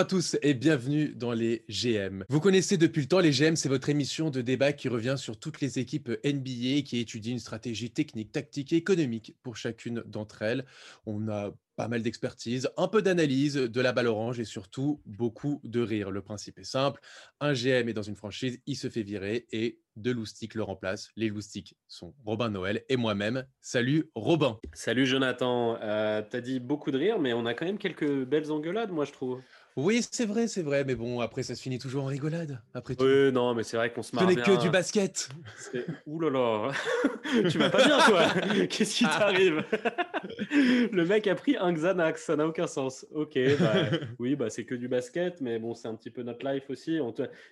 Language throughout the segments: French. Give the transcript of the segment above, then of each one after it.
À tous et bienvenue dans les GM. Vous connaissez depuis le temps les GM, c'est votre émission de débat qui revient sur toutes les équipes NBA qui étudient une stratégie technique, tactique et économique pour chacune d'entre elles. On a pas mal d'expertise, un peu d'analyse, de la balle orange et surtout beaucoup de rire. Le principe est simple, un GM est dans une franchise, il se fait virer et deux loustiques le remplacent. Les loustiques sont Robin Noël et moi-même. Salut Robin. Salut Jonathan. Euh, T'as dit beaucoup de rire, mais on a quand même quelques belles engueulades, moi je trouve. Oui, c'est vrai, c'est vrai, mais bon, après, ça se finit toujours en rigolade. Après tout. Oui, non, mais c'est vrai qu'on se marre. Ce n'est que du basket. Ouh là là, tu vas pas bien, toi Qu'est-ce qui t'arrive? Le mec a pris un Xanax, ça n'a aucun sens. Ok, bah, oui, bah, c'est que du basket, mais bon, c'est un petit peu notre life aussi.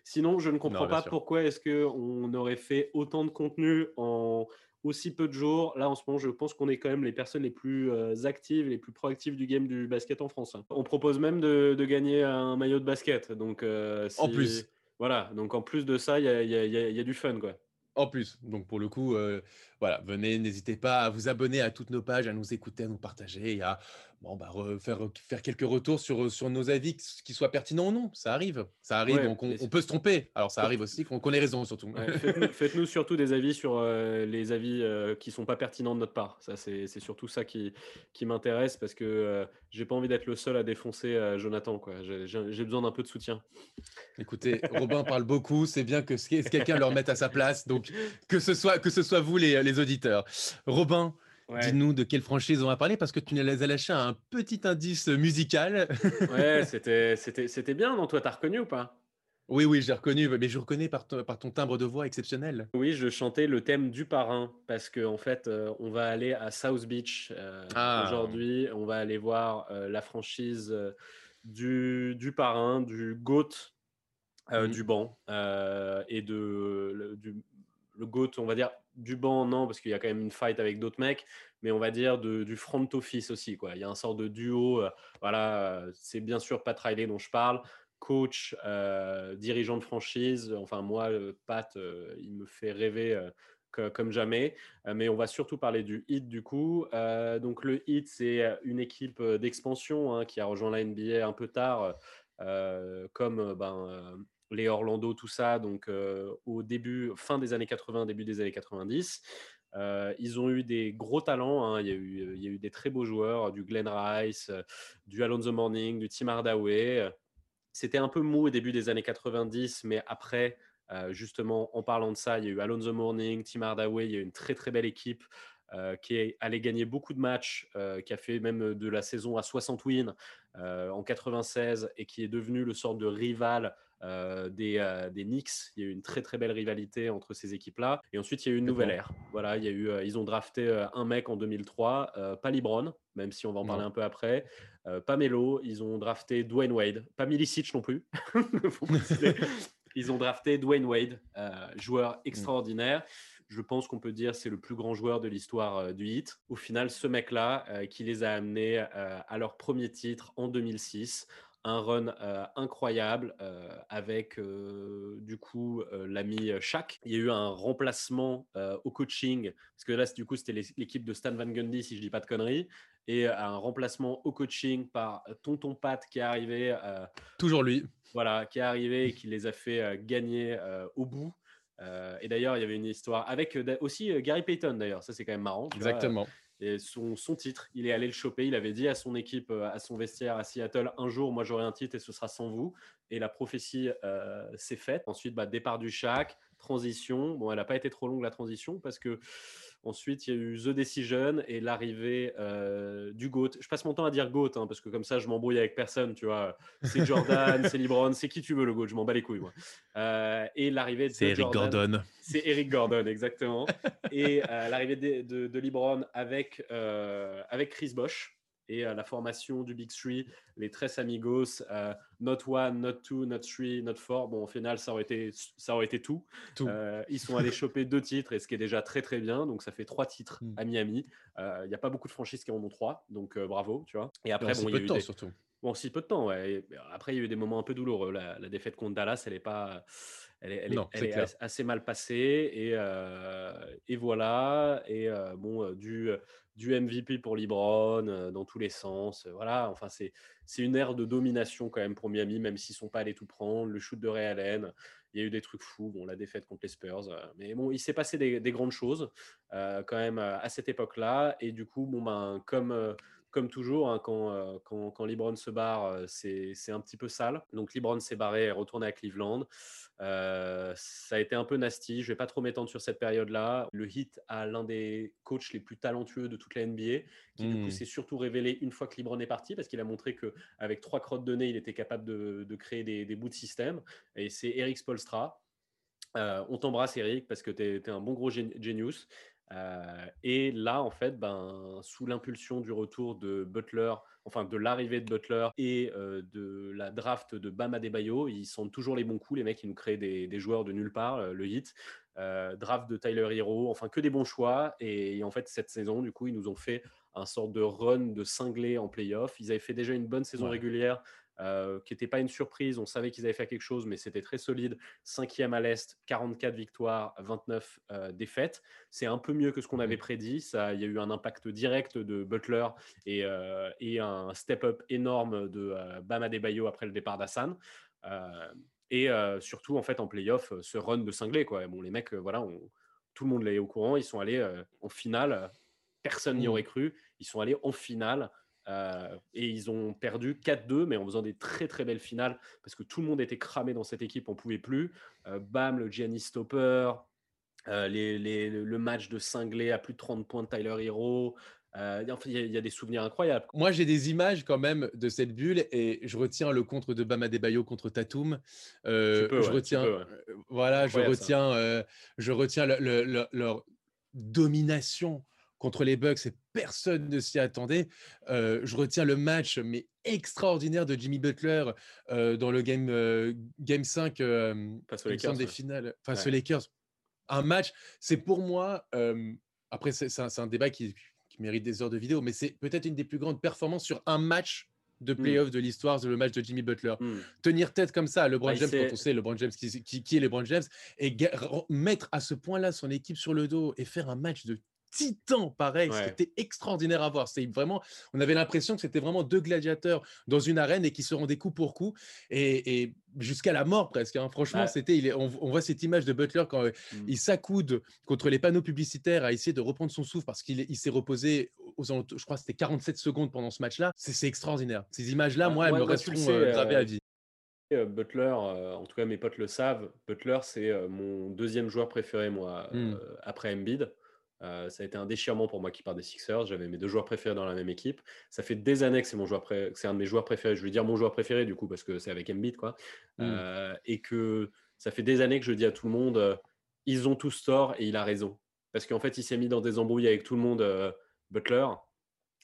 Sinon, je ne comprends pas pourquoi est-ce qu'on aurait fait autant de contenu en aussi peu de jours. Là, en ce moment, je pense qu'on est quand même les personnes les plus euh, actives, les plus proactives du game du basket en France. Hein. On propose même de, gagner un maillot de basket. Donc, euh, En plus. Voilà, donc en plus de ça, il y a, y a, du fun, quoi. En plus, donc pour le coup, euh, voilà, venez, n'hésitez pas à vous abonner à toutes nos pages, à nous écouter, à nous partager et à bon, bah, faire, faire quelques retours sur, sur nos avis, qu'ils soient pertinents ou non. Ça arrive, ça arrive, donc on, peut se tromper. Alors ça arrive aussi qu'on ait raison surtout. Faites-nous surtout des avis sur euh, les avis euh, qui sont pas pertinents de notre part. Ça, c'est surtout ça qui, qui m'intéresse parce que j'ai pas envie d'être le seul à défoncer Jonathan. J'ai besoin d'un peu de soutien. Écoutez, Robin parle beaucoup, c'est bien que quelqu'un le remette à sa place. Donc que ce soit, que ce soit vous les, les auditeurs. Robin, dis-nous de quelle franchise on va parler parce que tu nous as lâché un petit indice musical. ouais, c'était, c'était, c'était bien, non? Toi, t'as reconnu ou pas? Oui, oui, j'ai reconnu, mais je reconnais par, par, ton timbre de voix exceptionnel. Oui, je chantais le thème du parrain parce qu'en en fait, euh, on va aller à South Beach euh, ah. aujourd'hui. On va aller voir euh, la franchise du, du parrain, du GOAT, mmh. du banc et de, du, le GOAT, on va dire, du banc, non, parce qu'il y a quand même une fight avec d'autres mecs, mais on va dire du front office aussi. Quoi. Il y a un sort de duo. Euh, voilà, c'est bien sûr Pat Riley dont je parle, coach, euh, dirigeant de franchise. Enfin, moi, Pat, euh, il me fait rêver. comme jamais, mais on va surtout parler du Heat du coup. donc le Heat, c'est une équipe d'expansion hein, qui a rejoint la NBA un peu tard, comme ben, les Orlando, tout ça, donc euh, au début, fin des années 80, début des années 90. Euh, ils ont eu des gros talents. Hein. Il, y a eu, il, y a eu, des très beaux joueurs, du Glenn Rice, du Alonzo Morning, du Tim Hardaway. C'était un peu mou au début des années 90, mais après, euh, justement, en parlant de ça, il y a eu Alonzo Morning, Tim Hardaway. Il y a eu une très très belle équipe. qui allé gagner beaucoup de matchs, qui a fait même de la saison à 60 wins en 96 et qui est devenu le sort de rival euh, des, euh, des, Knicks. Il y a eu une très très belle rivalité entre ces équipes-là. Et ensuite, il y a eu une nouvelle ère. Voilà, il y a eu, euh, ils ont drafté un mec en 2003, pas Libron, même si on va en parler un peu après. pas Melo, ils ont drafté Dwayne Wade. Pas Milicic non plus. ils ont drafté Dwayne Wade, joueur mm. extraordinaire. Je pense qu'on peut dire c'est le plus grand joueur de l'histoire du hit. Au final, ce mec-là qui les a amenés à leur premier titre en 2006 un run euh, incroyable euh, avec euh, du coup l'ami Shaq. Il y a eu un remplacement au coaching parce que là du coup c'était l'équipe de Stan Van Gundy si je dis pas de conneries et un remplacement au coaching par Tonton Pat qui est arrivé. Toujours lui. Voilà, qui est arrivé et qui les a fait gagner au bout. et d'ailleurs, il y avait une histoire avec aussi Gary Payton d'ailleurs, ça c'est quand même marrant. Exactement. Et son, son, titre, il est allé le choper. Il avait dit à son équipe, euh, à son vestiaire à Seattle, un jour, moi j'aurai un titre et ce sera sans vous. Et la prophétie euh, s'est faite. Ensuite, bah, départ du Shaq, transition. Bon, elle n'a pas été trop longue la transition parce que Ensuite, il y a eu The Decision et l'arrivée euh, du GOAT. Je passe mon temps à dire GOAT hein, parce que comme ça, je m'embrouille avec personne. Tu vois, c'est Jordan, c'est LeBron, c'est qui tu veux le GOAT. Je m'en bats les couilles. Moi. Euh, et l'arrivée de c'est Eric Gordon. C'est Eric Gordon, exactement. et euh, l'arrivée de, de, de, LeBron avec avec Chris Bosh et la formation du Big Three, les Tres Amigos, euh, Not One, Not Two, Not Three, Not Four. Bon, au final, ça aurait été, ça aurait été tout. Euh, ils sont allés choper deux titres, et ce qui est déjà très très bien. Donc ça fait trois titres hmm. à Miami. Il n'y a pas beaucoup de franchises qui en ont trois, donc bravo, tu vois. Et après, bon, il y a eu des... surtout. Bon, si peu de temps, ouais. après, il y a eu des moments un peu douloureux. La, défaite contre Dallas, elle est pas, elle est, elle est, assez mal passée. Et, euh, et voilà. Et euh, bon, euh, du, du MVP pour LeBron dans tous les sens. Voilà. Enfin, c'est, une ère de domination quand même pour Miami, même s'ils sont pas allés tout prendre. Le shoot de Ray Allen, il y a eu des trucs fous. Bon, la défaite contre les Spurs, mais bon, il s'est passé des, des grandes choses quand même à cette époque-là. Et du coup, bon ben, comme comme toujours, hein, quand, euh, quand, quand, Libron se barre, euh, c'est un petit peu sale. Donc Libron s'est barré et retourné à Cleveland. Euh, ça a été un peu nasty. Je vais pas trop m'étendre sur cette période-là. Le hit a l'un des coachs les plus talentueux de toute la NBA, qui du coup mmh. s'est surtout révélé une fois que Libron est parti, parce qu'il a montré qu'avec trois crottes de nez, il était capable de, de créer des, des, bouts de système. Et c'est Eric Spolstra. on t'embrasse Eric parce que tu es, un bon gros genius. Euh, et là, en fait, ben, sous l'impulsion du retour de Butler, enfin de l'arrivée de Butler et euh, de la draft de Bam Adebayo, ils sont toujours les bons coups. Les mecs, ils nous créent des, joueurs de nulle part, euh, le hit. draft de Tyler Hero, enfin que des bons choix. Et, en fait, cette saison, du coup, ils nous ont fait un sort de run de cinglé en playoff. Ils avaient fait déjà une bonne saison régulière euh, qui n'était pas une surprise. On savait qu'ils avaient fait quelque chose, mais c'était très solide. Cinquième à l'Est, 44 victoires, 29 euh, défaites. C'est un peu mieux que ce qu'on avait prédit. Ça, il y a eu un impact direct de Butler et, euh, et un step-up énorme de Bam Adebayo après le départ d'Hassan. et surtout, en fait, en playoff, ce run de cinglé. Quoi. Bon, les mecs, voilà, tout le monde l'est au courant. Ils sont allés en finale. Personne n'y aurait cru. Ils sont allés en finale euh, et ils ont perdu 4-2, mais en faisant des très très belles finales, parce que tout le monde était cramé dans cette équipe, on pouvait plus. Euh, bam, le Gianni Stopper, euh, les, le match de cinglé à plus de 30 points de Tyler Hero. il y, a des souvenirs incroyables. Moi, j'ai des images quand même de cette bulle et je retiens le contre de Bam Adebayo contre Tatum. je retiens, voilà, je retiens, je retiens, leur domination contre les Bucks et personne ne s'y attendait. Euh, je retiens le match mais extraordinaire de Jimmy Butler euh, dans le game, euh, game 5 face aux Lakers, des finales face aux Lakers. Un match, c'est pour moi, après c'est un, un, débat qui, qui, mérite des heures de vidéo, mais c'est peut-être une des plus grandes performances sur un match de mmh. playoff de l'histoire, le match de Jimmy Butler. Mmh. Tenir tête comme ça à LeBron James, quand on sait LeBron James qui, qui, qui est LeBron James, et mettre à ce point-là son équipe sur le dos et faire un match de titan pareil. C'était extraordinaire à voir. C'est vraiment, on avait l'impression que c'était vraiment deux gladiateurs dans une arène et qui se rendaient coup pour coup et, jusqu'à la mort presque. Hein. Franchement, c'était, on, voit cette image de Butler quand euh, mmh. il s'accoude contre les panneaux publicitaires à essayer de reprendre son souffle parce qu'il s'est reposé aux je crois, c'était 47 secondes pendant ce match-là. C'est extraordinaire. Ces images-là, moi, elles me resteront euh, gravées à vie. Euh, Butler, en tout cas mes potes le savent, Butler c'est mon deuxième joueur préféré moi mmh. après Embiid. Euh, ça a été un déchirement pour moi qui part des Sixers. J'avais mes deux joueurs préférés dans la même équipe. Ça fait des années que c'est mon joueur c'est un de mes joueurs préférés. Je vais dire mon joueur préféré du coup parce que c'est avec Embiid quoi. Mmh. Euh, et que ça fait des années que je dis à tout le monde, euh, ils ont tous tort et il a raison. Parce qu'en fait, il s'est mis dans des embrouilles avec tout le monde, Butler,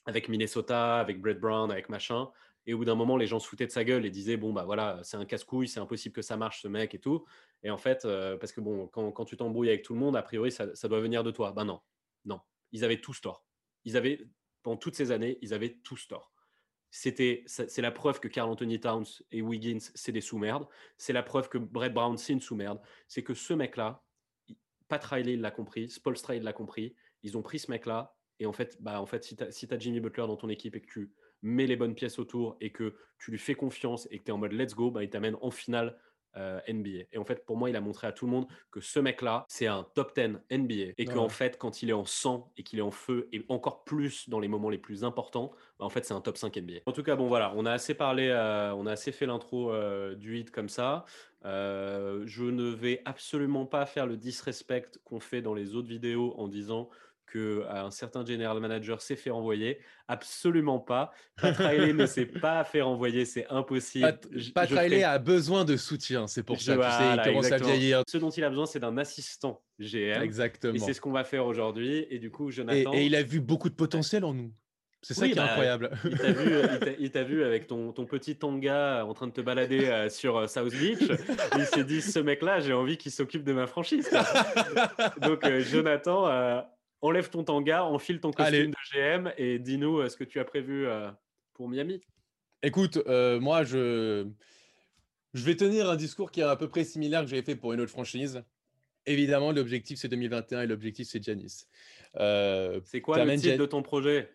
avec Minnesota, avec Brett Brown, avec machin. Et au bout d'un moment, les gens se foutaient de sa gueule et disaient bon bah voilà, c'est un casse-couille, c'est impossible que ça marche ce mec et tout. Et en fait, euh, parce que bon, quand, tu t'embrouilles avec tout le monde, a priori, ça, doit venir de toi. Ben non, non, ils avaient tous tort. Ils avaient pendant toutes ces années, ils avaient tous tort. C'était, c'est la preuve que Carl Anthony Towns et Wiggins, c'est des sous-merdes. C'est la preuve que Brett Brown, c'est une sous-merde. C'est que ce mec-là, Pat Riley, il l'a compris, il l'a compris. Ils ont pris ce mec-là. Et en fait, bah, en fait si tu as Jimmy Butler dans ton équipe et que tu mets les bonnes pièces autour et que tu lui fais confiance et que tu es en mode let's go, bah, il t'amène en finale euh, NBA. Et en fait, pour moi, il a montré à tout le monde que ce mec-là, c'est un top 10 NBA. Et qu'en fait, quand il est en sang et qu'il est en feu, et encore plus dans les moments les plus importants, bah, en fait, c'est un top 5 NBA. En tout cas, bon, voilà, on a assez parlé, euh, on a assez fait l'intro euh, du hit comme ça. je ne vais absolument pas faire le disrespect qu'on fait dans les autres vidéos en disant qu'un certain general manager s'est fait renvoyer. Absolument pas. Pat Riley ne s'est pas fait renvoyer, c'est impossible. Pat, Riley a besoin de soutien, c'est pour ça. Tu sais, il commence à vieillir. Ce dont il a besoin, c'est d'un assistant GM. Exactement. Et c'est ce qu'on va faire aujourd'hui. Et du coup, Jonathan. Et, et il a vu beaucoup de potentiel en nous. C'est ça qui est bah, incroyable. Il t'a vu, avec ton, ton, petit tanga en train de te balader euh, sur euh, South Beach. il s'est dit ce mec-là, j'ai envie qu'il s'occupe de ma franchise. Donc, euh, Jonathan, enlève ton tanga, enfile ton costume de GM et dis-nous euh, ce que tu as prévu euh, pour Miami. Écoute, moi, je, je vais tenir un discours qui est à peu près similaire que j'avais fait pour une autre franchise. Évidemment, l'objectif, c'est 2021 et l'objectif, c'est Janice. c'est quoi le titre de ton projet?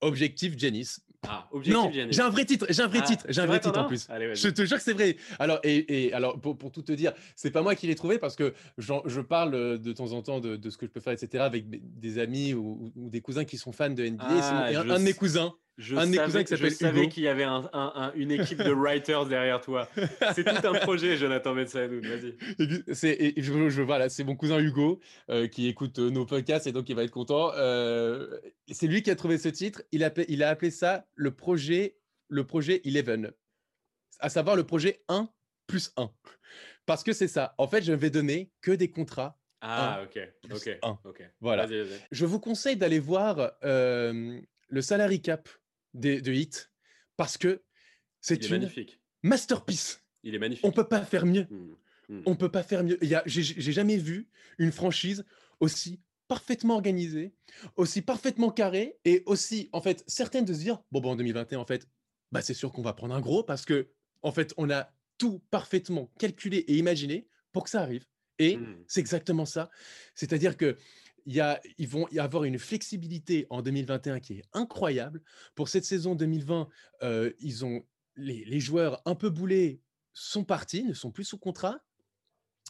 Objectif Janice. Ah, non, j'ai un vrai titre, j'ai un vrai ah, titre, j'ai un vrai titre en plus. je te jure que c'est vrai. Alors, et, alors pour, tout te dire, c'est pas moi qui l'ai trouvé parce que je parle euh, de temps en temps de, ce que je peux faire, etc. avec des amis ou, des cousins qui sont fans de NBA. Ah, et un, un de mes cousins, je un savais, qui savais qu'il y avait une équipe de writers derrière toi. C'est tout un projet, Jonathan Bensadoun. Vas-y. C'est, je, je, voilà, c'est mon cousin Hugo euh, qui écoute euh, nos podcasts et donc il va être content. Euh, c'est lui qui a trouvé ce titre. Il a, il a appelé ça le projet, le projet Eleven, à savoir le projet 1 plus 1. Parce que c'est ça. En fait, je ne vais donner que des contrats. Ah, ok. Ok. 1. Voilà. Je vous conseille d'aller voir le salary cap de, hit parce que c'est une magnifique. masterpiece. Il est magnifique. On peut pas faire mieux. Mmh, mmh. On peut pas faire mieux. J'ai jamais vu une franchise aussi parfaitement organisée, aussi parfaitement carrée et aussi en fait certaine de se dire bon bon en 2021 en fait bah c'est sûr qu'on va prendre un gros parce que en fait on a tout parfaitement calculé et imaginé pour que ça arrive. Et mmh. c'est exactement ça. C'est-à-dire que y a, ils vont y avoir une flexibilité en 2021 qui est incroyable. Pour cette saison 2020, euh, ils ont les, joueurs un peu boulés sont partis, ne sont plus sous contrat.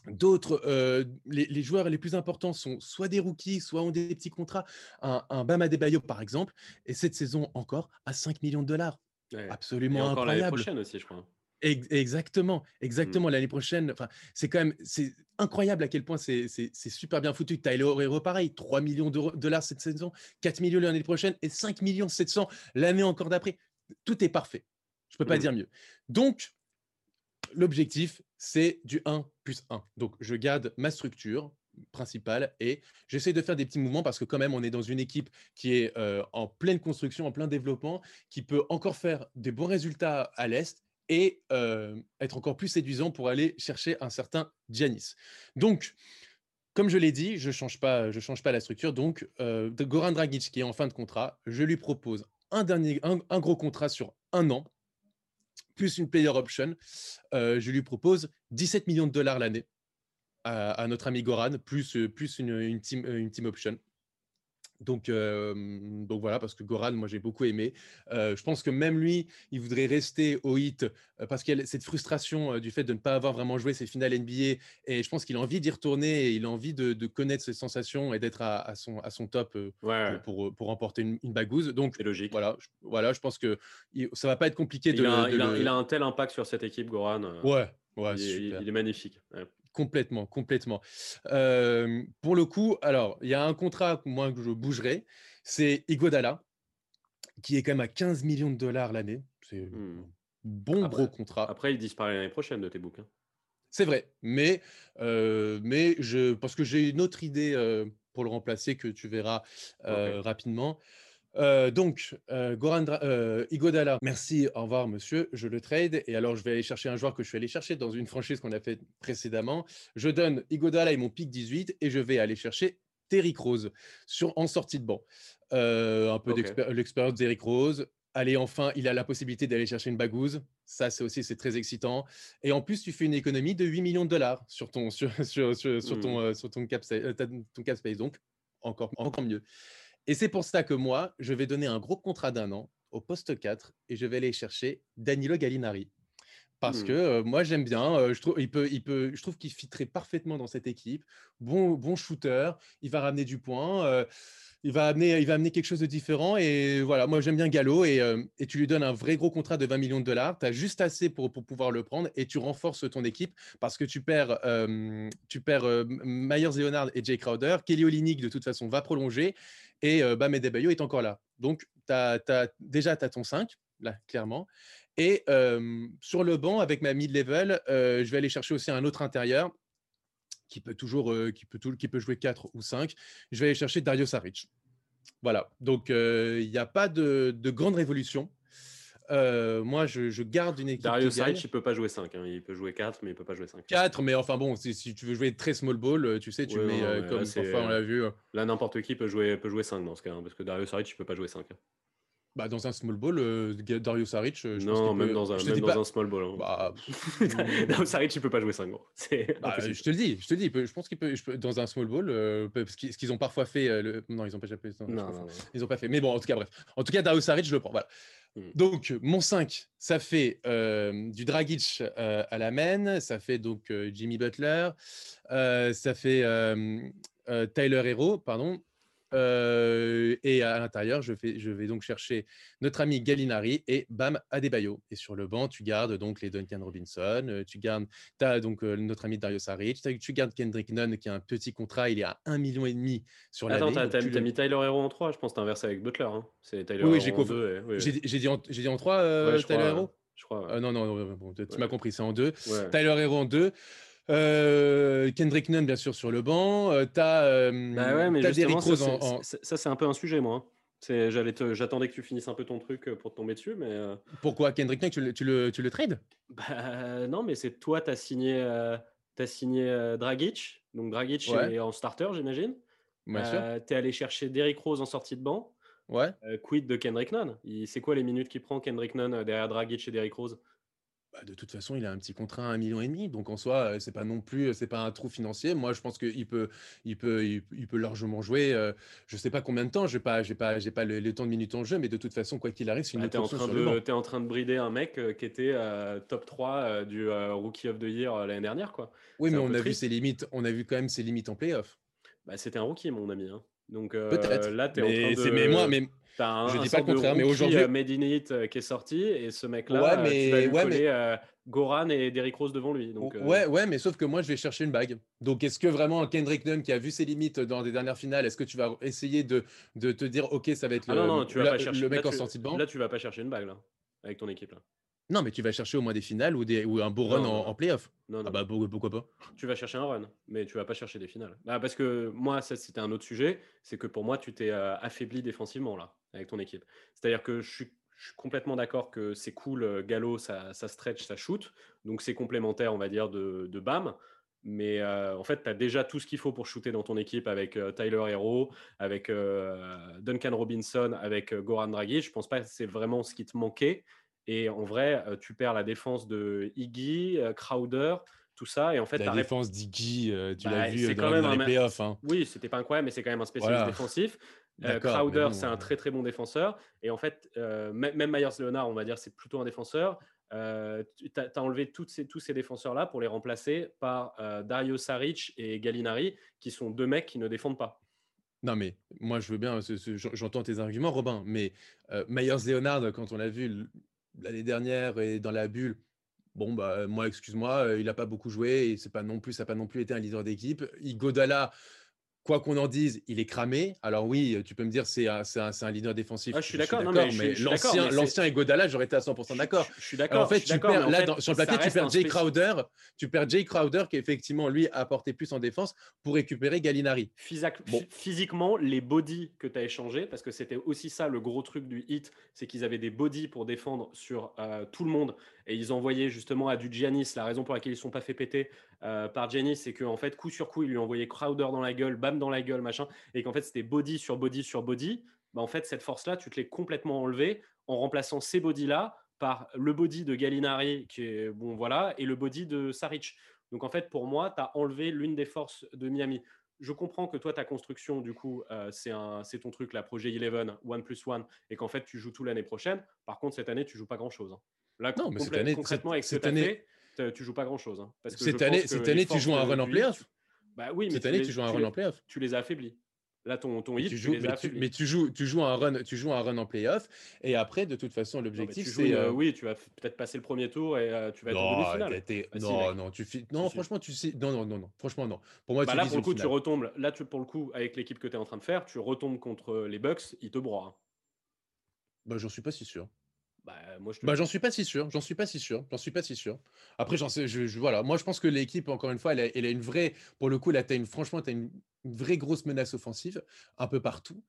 D'autres, euh, les, joueurs les plus importants sont soit des rookies, soit ont des petits contrats. Un, un Bama Bayo, par exemple, et cette saison encore à 5 millions de dollars. Absolument et encore l'année prochaine aussi, je crois. Exactement, mmh. exactement. L'année prochaine, enfin, c'est quand même, c'est incroyable à quel point c'est super bien foutu. Tyler Hero, pareil, 3 millions de dollars cette saison, 4 millions l'année prochaine et 5 millions 700 l'année encore d'après. Tout est parfait. Je peux pas mmh. dire mieux. Donc, l'objectif, c'est du 1 plus 1. Donc, je garde ma structure principale et j'essaie de faire des petits mouvements parce que quand même, on est dans une équipe qui est euh, en pleine construction, en plein développement, qui peut encore faire des bons résultats à l'Est et être encore plus séduisant pour aller chercher un certain Giannis. Donc, comme je l'ai dit, je ne change, pas, change pas la structure. Donc, de Goran Dragic, qui est en fin de contrat, je lui propose un, dernier, un, gros contrat sur un an, plus une player option. je lui propose 17 millions de dollars l'année à, notre ami Goran, plus, plus une, team, une team option. Donc, donc voilà, parce que Goran, moi j'ai beaucoup aimé. je pense que même lui, il voudrait rester au hit parce qu'il a cette frustration du fait de ne pas avoir vraiment joué ses finales NBA. Et je pense qu'il a envie d'y retourner et il a envie de, connaître ses sensations et d'être à, son, à son top pour, pour, remporter une, une bagouze. Donc, c'est logique. Voilà, je, voilà, je pense que ça va pas être compliqué de. Il a, il, a, un tel impact sur cette équipe, Goran. Ouais, ouais, il, il est magnifique. Complètement, complètement. pour le coup, alors, il y a un contrat, moi, que je bougerai, c'est Igodala, qui est quand même à 15 millions de dollars l'année. C'est un mmh. bon gros contrat. Après, il disparaît l'année prochaine de tes bouquins. C'est vrai, mais, mais je, parce que j'ai une autre idée pour le remplacer que tu verras rapidement. Euh, donc, euh, Goran euh, Igodala, merci, au revoir monsieur, je le trade. Et alors, je vais aller chercher un joueur que je suis allé chercher dans une franchise qu'on a fait précédemment. Je donne Igodala et mon pick 18 et je vais aller chercher Terry Rose sur, en sortie de banc. un peu l'expérience d'Eric Rose. Allez, enfin, il a la possibilité d'aller chercher une bagouze. Ça, c'est aussi c'est très excitant. Et en plus, tu fais une économie de 8 millions de dollars sur ton, sur, sur, sur, ton, mmh. sur ton, cap, ton cap space. Donc, encore, encore mieux. Et c'est pour ça que moi, je vais donner un gros contrat d'un an au poste 4 et je vais aller chercher Danilo Gallinari. Parce mmh. que euh, moi, j'aime bien. Euh, je, trouve, il peut, il peut, je trouve qu'il fitterait parfaitement dans cette équipe. Bon, bon shooter. Il va ramener du point. Euh, il, va amener, il va amener quelque chose de différent. Et voilà, moi, j'aime bien Gallo. Et, et, tu lui donnes un vrai gros contrat de 20 millions de dollars. Tu as juste assez pour, pour, pouvoir le prendre. Et tu renforces ton équipe parce que tu perds, tu perds Myers Leonard et Jay Crowder. Kelly Olynyk, de toute façon, va prolonger. Et Bam Bayo est encore là. Donc, as, déjà, tu as ton 5, là, clairement. Et sur le banc, avec ma mid-level, je vais aller chercher aussi un autre intérieur qui peut toujours qui peut tout, qui peut jouer 4 ou 5. Je vais aller chercher Dario Saric. Voilà. Donc, il n'y a pas de, de grande révolution. Moi, je, garde une équipe. Dario Saric, il peut pas jouer 5. Hein. Il peut jouer 4, mais il peut pas jouer 5. 4, mais enfin bon, si, tu veux jouer très small ball, tu sais, tu mets comme parfois on l'a vu. Là, n'importe qui peut jouer, peut jouer 5 dans ce cas, hein, parce que Dario Saric, il peut pas jouer 5. Hein. Bah, dans un small ball, euh, Dario Saric, je non, même, dans, un, même dans un small ball. Hein. Bah, Dario Saric, il peut pas jouer 5 gros. Bah, je te le dis, je te le dis. Je pense qu'il peut, dans un small ball, euh, ce qu'ils ont parfois fait. Euh, le... Non, ils ont pas jamais. Non, non, ils ont pas fait. Mais bon, en tout cas, bref. En tout cas, Dario Saric, je le prends. Voilà. Hmm. Donc, mon 5, ça fait du Dragic à la main, ça fait donc Jimmy Butler, ça fait Tyler Hero, pardon, euh, et à l'intérieur, je, je, vais donc chercher notre ami Gallinari et Bam Adebayo. Et sur le banc, tu gardes donc les Duncan Robinson, euh, tu gardes as donc euh, notre ami Dario Saric, tu gardes Kendrick Nunn qui a un petit contrat, il est à 1,5 million et demi sur l'année. Attends, t'as as, mis Tyler Hero en 3, je pense que t'as inversé avec Butler. Hein. C'est Tyler oui, Hero en 2. Oui, j'ai dit, en, dit en 3, Tyler Hero? je crois. non, non, non tu m'as compris, c'est en 2. Tyler Hero en 2. Euh, Kendrick Nunn, bien sûr, sur le banc. Euh, t'as euh, bah ouais, mais ça, ça c'est un peu un sujet, moi. Hein. J'attendais que tu finisses un peu ton truc pour te tomber dessus, mais. Pourquoi Kendrick Nunn, tu le, tu le, tu le trades? Bah, Non, mais c'est toi, tu as signé, as signé Dragic. Donc Dragic est en starter, j'imagine. Bien sûr. Tu es allé chercher Derrick Rose en sortie de banc. Ouais. quid de Kendrick Nunn? C'est quoi les minutes qu'il prend Kendrick Nunn derrière Dragic et Derrick Rose? Bah, de toute façon, il a un petit contrat à 1,5 million. Donc en soi, c'est pas non plus, c'est pas un trou financier. Moi, je pense qu'il peut, il peut, il, peut largement jouer. je sais pas combien de temps. J'ai pas, j'ai pas, j'ai pas le, temps de minutes en jeu, mais de toute façon, quoi qu'il arrive, c'est une bah, tu es en train de, es en train de brider un mec qui était top 3 du Rookie of the Year l'année dernière, quoi. Oui, mais on a vu ses limites. On a vu quand même ses limites en playoff. Bah, c'était un rookie, mon ami. Hein. Donc peut-être. Là, tu es en train de. Mais moi, mais T'as un, je dis pas le contraire, mais aujourd'hui, Made in It qui est sorti et ce mec-là, ouais, mais, tu vas lui ouais, mais... Goran et Derrick Rose devant lui. Donc, euh, ouais, ouais, mais sauf que moi, je vais chercher une bague. Donc, est-ce que vraiment Kendrick Nunn, qui a vu ses limites dans des dernières finales, est-ce que tu vas essayer de, de te dire, OK, ça va être ah le, non, non, tu vas pas chercher, le mec en sortie de banc Là, tu vas pas chercher une bague, là, avec ton équipe. Là. Non, mais tu vas chercher au moins des finales ou, des, ou un beau run en, playoff. Non, non. Ah bah pourquoi pas? Tu vas chercher un run, mais tu vas pas chercher des finales. Bah, parce que moi, ça c'était un autre sujet, c'est que pour moi, tu t'es euh, affaibli défensivement là, avec ton équipe. C'est-à-dire que je suis je suis complètement d'accord que c'est cool, euh, Gallo, ça, ça, stretch, ça shoot. Donc c'est complémentaire, on va dire, de, de BAM. Mais euh, en fait, tu as déjà tout ce qu'il faut pour shooter dans ton équipe avec euh, Tyler Hero, avec Duncan Robinson, avec Goran Dragic. Je pense pas que c'est vraiment ce qui te manquait. Et en vrai, tu perds la défense de Iggy, Crowder, tout ça. Et en fait, la défense d'Iggy, tu l'as bah, vu dans, dans, les playoffs. Hein. Oui, c'était pas incroyable, mais c'est quand même un spécialiste défensif. Euh, Crowder, c'est un très très bon défenseur. Et en fait, euh, même Myers Leonard, on va dire, c'est plutôt un défenseur. Euh, tu as, enlevé toutes ces, tous ces défenseurs-là pour les remplacer par Dario Saric et Gallinari, qui sont deux mecs qui ne défendent pas. Non, mais moi, je veux bien, j'entends tes arguments, Robin, mais Myers Leonard, quand on l'a vu l'année dernière et dans la bulle, bon, bah, moi, excuse-moi, il n'a pas beaucoup joué c'est pas non plus, ça n'a pas non plus été un leader d'équipe. Igodala, quoi qu'on en dise, il est cramé. Alors oui, tu peux me dire c'est un, un, un, leader défensif. Ah, je suis d'accord, mais, l'ancien, l'ancien Egodala, j'aurais été à 100% d'accord. Je, suis d'accord. En fait, tu perds, là, sur le papier, tu perds Jay Crowder, tu perds Jay Crowder qui effectivement lui a apporté plus en défense pour récupérer Gallinari. Physiquement, les bodies que tu as échangés, parce que c'était aussi ça le gros truc du hit, c'est qu'ils avaient des bodies pour défendre sur euh, tout le monde et ils envoyaient justement à du Giannis. La raison pour laquelle ils ne sont pas fait péter euh, par Giannis, c'est qu'en fait, coup sur coup, ils lui envoyaient Crowder dans la gueule, bam dans la gueule, machin, et qu'en fait, c'était body sur body sur body. Bah, en fait, cette force-là, tu te l'es complètement enlevée en remplaçant ces bodies-là par le body de Gallinari, qui est bon, voilà, et le body de Saric. Donc en fait, pour moi, tu as enlevé l'une des forces de Miami. Je comprends que toi, ta construction, du coup, euh, c'est ton truc, la projet 11, One plus One, et qu'en fait, tu joues tout l'année prochaine. Par contre, cette année, tu joues pas grand-chose. Hein. Là, non, mais cette année, concrètement, avec cette année, tu joues pas grand chose. Hein, cette année, cette année tu joues un run en playoff. Bah oui, mais cette année, tu joues un run en playoff. Tu les as affaiblis. Là, ton, ton hit, tu, joues, mais, tu, mais tu, joues, tu joues un run, tu joues un run en playoff, et après, de toute façon, l'objectif, c'est. Euh... Oui, tu vas peut-être passer le premier tour et euh, tu vas être en demi-finale. Bah, non, non, tu non, franchement, tu sais, non, non, non, non, franchement, non. Pour moi, bah, là, pour le coup, tu retombes. Là, tu, pour le coup, avec l'équipe que tu es en train de faire, tu retombes contre les Bucks, ils te broient. Hein. Bah, j'en suis pas si sûr. Bah, moi, je bah, j'en suis pas si sûr. J'en suis pas si sûr. J'en suis pas si sûr. Après, j'en sais, je, voilà. Moi, je pense que l'équipe, encore une fois, elle a, elle a, une vraie, pour le coup, là, as une, franchement, tu as une, vraie grosse menace offensive un peu partout.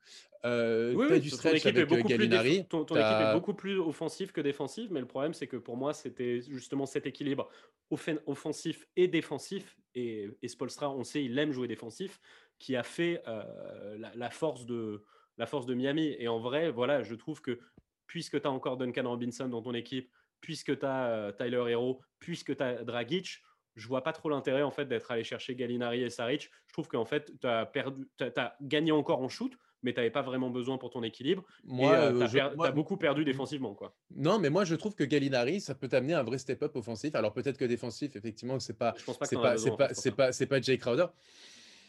Euh, oui, oui, du ton équipe, est beaucoup, plus, ton, ton équipe est beaucoup plus offensive que défensive, mais le problème, c'est que pour moi, c'était justement cet équilibre offensif et défensif. Et, et Spolstra, on sait, il aime jouer défensif, qui a fait euh, la, la, force de, la force de Miami. Et en vrai, voilà, je trouve que puisque tu as encore Duncan Robinson dans ton équipe, puisque tu as Tyler Hero, puisque tu as Dragic, je vois pas trop l'intérêt en fait d'être allé chercher Gallinari et Saric. Je trouve qu'en fait, tu as, perdu, as, gagné encore en shoot, mais tu n'avais pas vraiment besoin pour ton équilibre. Moi, euh, tu as, beaucoup perdu défensivement. Quoi. Non, mais moi, je trouve que Gallinari, ça peut t'amener un vrai step-up offensif. Alors peut-être que défensif, effectivement, pas, c'est pas, pas, pas, pas Jay Crowder.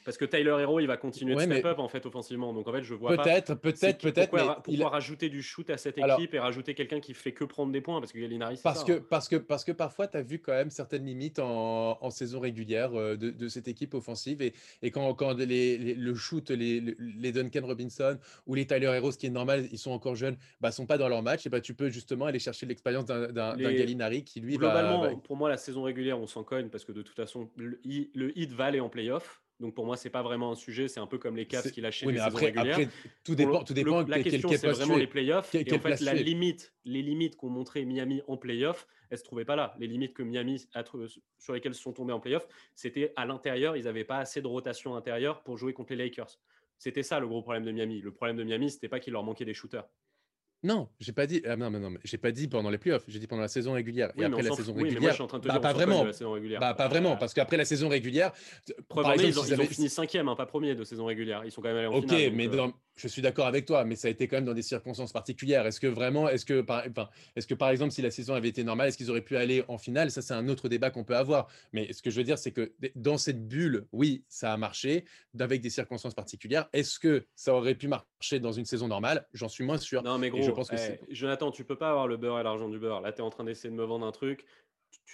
Parce que Tyler Hero, il va continuer de step up en fait offensivement. Donc en fait, je vois peut-être, peut-être, peut-être. Pourquoi, pourquoi a... rajouter du shoot à cette équipe et rajouter quelqu'un qui fait que prendre des points Parce que Gallinari, parce que, hein. parce que parce que parfois, tu as vu quand même certaines limites en, en saison régulière euh, de, de, cette équipe offensive et, et quand, quand les, le shoot, les, les, Duncan Robinson ou les Tyler Hero, ce qui est normal, ils sont encore jeunes, bah sont pas dans leur match. Et bah tu peux justement aller chercher l'expérience d'un Gallinari qui lui globalement, pour moi, la saison régulière, on s'en cogne parce que de toute façon, le, le hit va aller en playoff. Donc pour moi, c'est pas vraiment un sujet. C'est un peu comme les Cavs qui lâchaient oui, les saisons régulières. Après, tout dépend. tout dépend la question, c'est vraiment les playoffs. et en fait, la limite, les limites qu'ont montré Miami en playoffs, elles se trouvaient pas là. Les limites que Miami sur lesquelles ils sont tombés en playoffs, c'était à l'intérieur. Ils n'avaient pas assez de rotation intérieure pour jouer contre les Lakers. C'était ça le gros problème de Miami. Le problème de Miami, c'était pas qu'il leur manquait des shooters. Non, j'ai pas dit. Ah, non, non, non, j'ai pas dit pendant les playoffs. J'ai dit pendant la saison régulière. et après la saison régulière. bah, pas vraiment. Bah, pas vraiment, parce qu'après la saison régulière. Preuve exemple, ils, ont, ils, ont, fini cinquième, hein, pas premier de saison régulière. Ils sont quand même allés en Ok, mais euh, je suis d'accord avec toi, mais ça a été quand même dans des circonstances particulières. Est-ce que vraiment, est-ce que, par, enfin, est-ce que par exemple, si la saison avait été normale, est-ce qu'ils auraient pu aller en finale? Ça, c'est un autre débat qu'on peut avoir. Mais ce que je veux dire, c'est que dans cette bulle, oui, ça a marché, avec des circonstances particulières. Est-ce que ça aurait pu marcher dans une saison normale? J'en suis moins sûr. Non, mais gros, je pense que eh, Jonathan, tu peux pas avoir le beurre et l'argent du beurre. Là, tu es en train d'essayer de me vendre un truc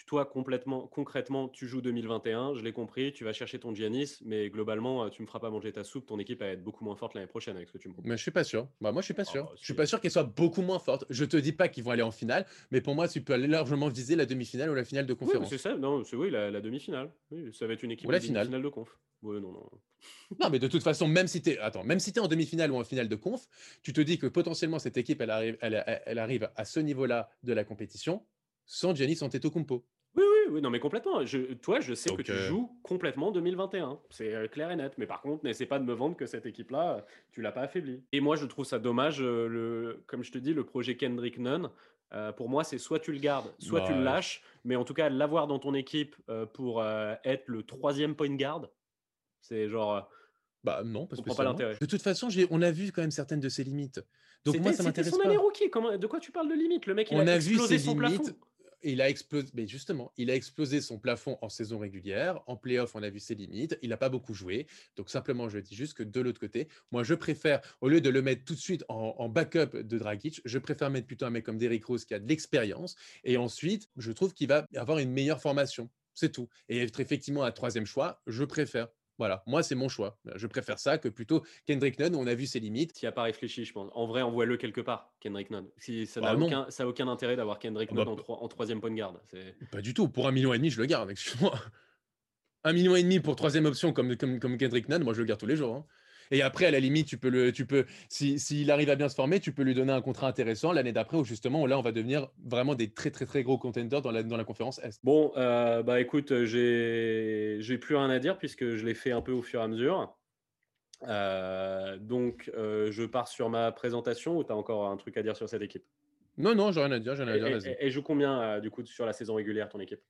toi, complètement, concrètement, tu joues 2021, je l'ai compris, tu vas chercher ton Giannis, mais globalement, euh, tu ne me feras pas manger ta soupe, ton équipe va être beaucoup moins forte l'année prochaine avec ce que tu me proposes. Mais je suis pas sûr. Bah, moi, je suis pas ah, sûr. Bah, je suis pas sûr qu'elle soit beaucoup moins forte. Je te dis pas qu'ils vont aller en finale, mais pour moi, tu peux aller largement viser la demi-finale ou la finale de conférence. c'est ça, non, c'est oui, la, demi-finale. Oui, ça va être une équipe ou la finale. de conf. non, non. non, mais de toute façon, même si tu es, attends, même si es en demi-finale ou en finale de conf, tu te dis que potentiellement cette équipe, elle arrive, elle, elle arrive à ce niveau-là de la compétition sans Giannis Antetokounmpo. Oui, oui, oui, non, mais complètement. Je, toi, je sais que tu euh, joues complètement 2021. C'est euh, clair et net. Mais par contre, n'essaie pas de me vendre que cette équipe-là, tu l'as pas affaiblie. Et moi, je trouve ça dommage. Euh, le, comme je te dis, le projet Kendrick Nunn, pour moi, c'est soit tu le gardes, soit tu le lâches. Mais en tout cas, l'avoir dans ton équipe pour être le troisième point guard, c'est genre. Bah non, parce que pas l'intérêt. De toute façon, on a vu quand même certaines de ses limites. Donc moi, ça m'intéresse pas. son année rookie. Comment, de quoi tu parles de limites? Le mec, il on a, explosé vu ses son limites. plafond il a explosé, mais justement, il a explosé son plafond en saison régulière. En playoff, on a vu ses limites. Il n'a pas beaucoup joué. Donc, simplement, je dis juste que de l'autre côté, moi, je préfère, au lieu de le mettre tout de suite en, backup de Dragic, je préfère mettre plutôt un mec comme Derrick Rose qui a de l'expérience. Et ensuite, je trouve qu'il va avoir une meilleure formation. C'est tout. Et être effectivement un troisième choix, je préfère. Voilà, moi, c'est mon choix. Je préfère ça que plutôt Kendrick Nunn, où on a vu ses limites. Tu n'y a pas réfléchi, je pense. En vrai, envoie-le quelque part, Kendrick Nunn. Si, ça n'a bah, aucun, aucun, intérêt d'avoir Kendrick ah Nunn bah, en, troisième point de garde. Pas du tout. Pour un million et demi, je le garde, excuse-moi. Un million et demi pour troisième option comme, comme, comme Kendrick Nunn, moi, je le garde tous les jours. Hein. Et après, à la limite, tu peux le, tu peux, s'il si, arrive à bien se former, tu peux lui donner un contrat intéressant l'année d'après, où justement, là, on va devenir vraiment des très, très, très gros contenders dans la, dans la conférence Est. Bon, euh, bah écoute, j'ai, j'ai plus rien à dire puisque je l'ai fait un peu au fur et à mesure. Euh, donc, euh, je pars sur ma présentation ou tu as encore un truc à dire sur cette équipe? Non, non, j'ai rien à dire. J'ai rien à dire et, joue combien, du coup, sur la saison régulière, ton équipe?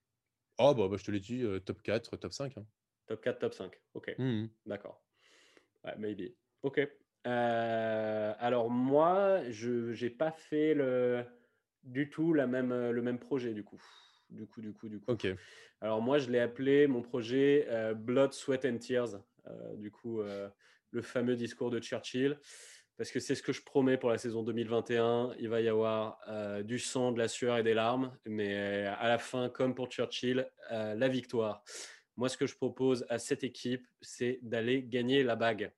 Oh, bah, bah, je te l'ai dit, top 4, top 5. Hein. Top 4, top 5. Ok. Mmh D'accord. Ouais, maybe. Ok. Euh, alors moi, je n'ai pas fait le, du tout la même, le même projet du coup. Du coup, du coup, du coup. Ok. Alors moi, je l'ai appelé mon projet euh, Blood, Sweat and Tears. Euh, du coup, le fameux discours de Churchill. Parce que c'est ce que je promets pour la saison 2021. Il va y avoir du sang, de la sueur et des larmes. Mais à la fin, comme pour Churchill, la victoire. Moi, ce que je propose à cette équipe, c'est d'aller gagner la bague.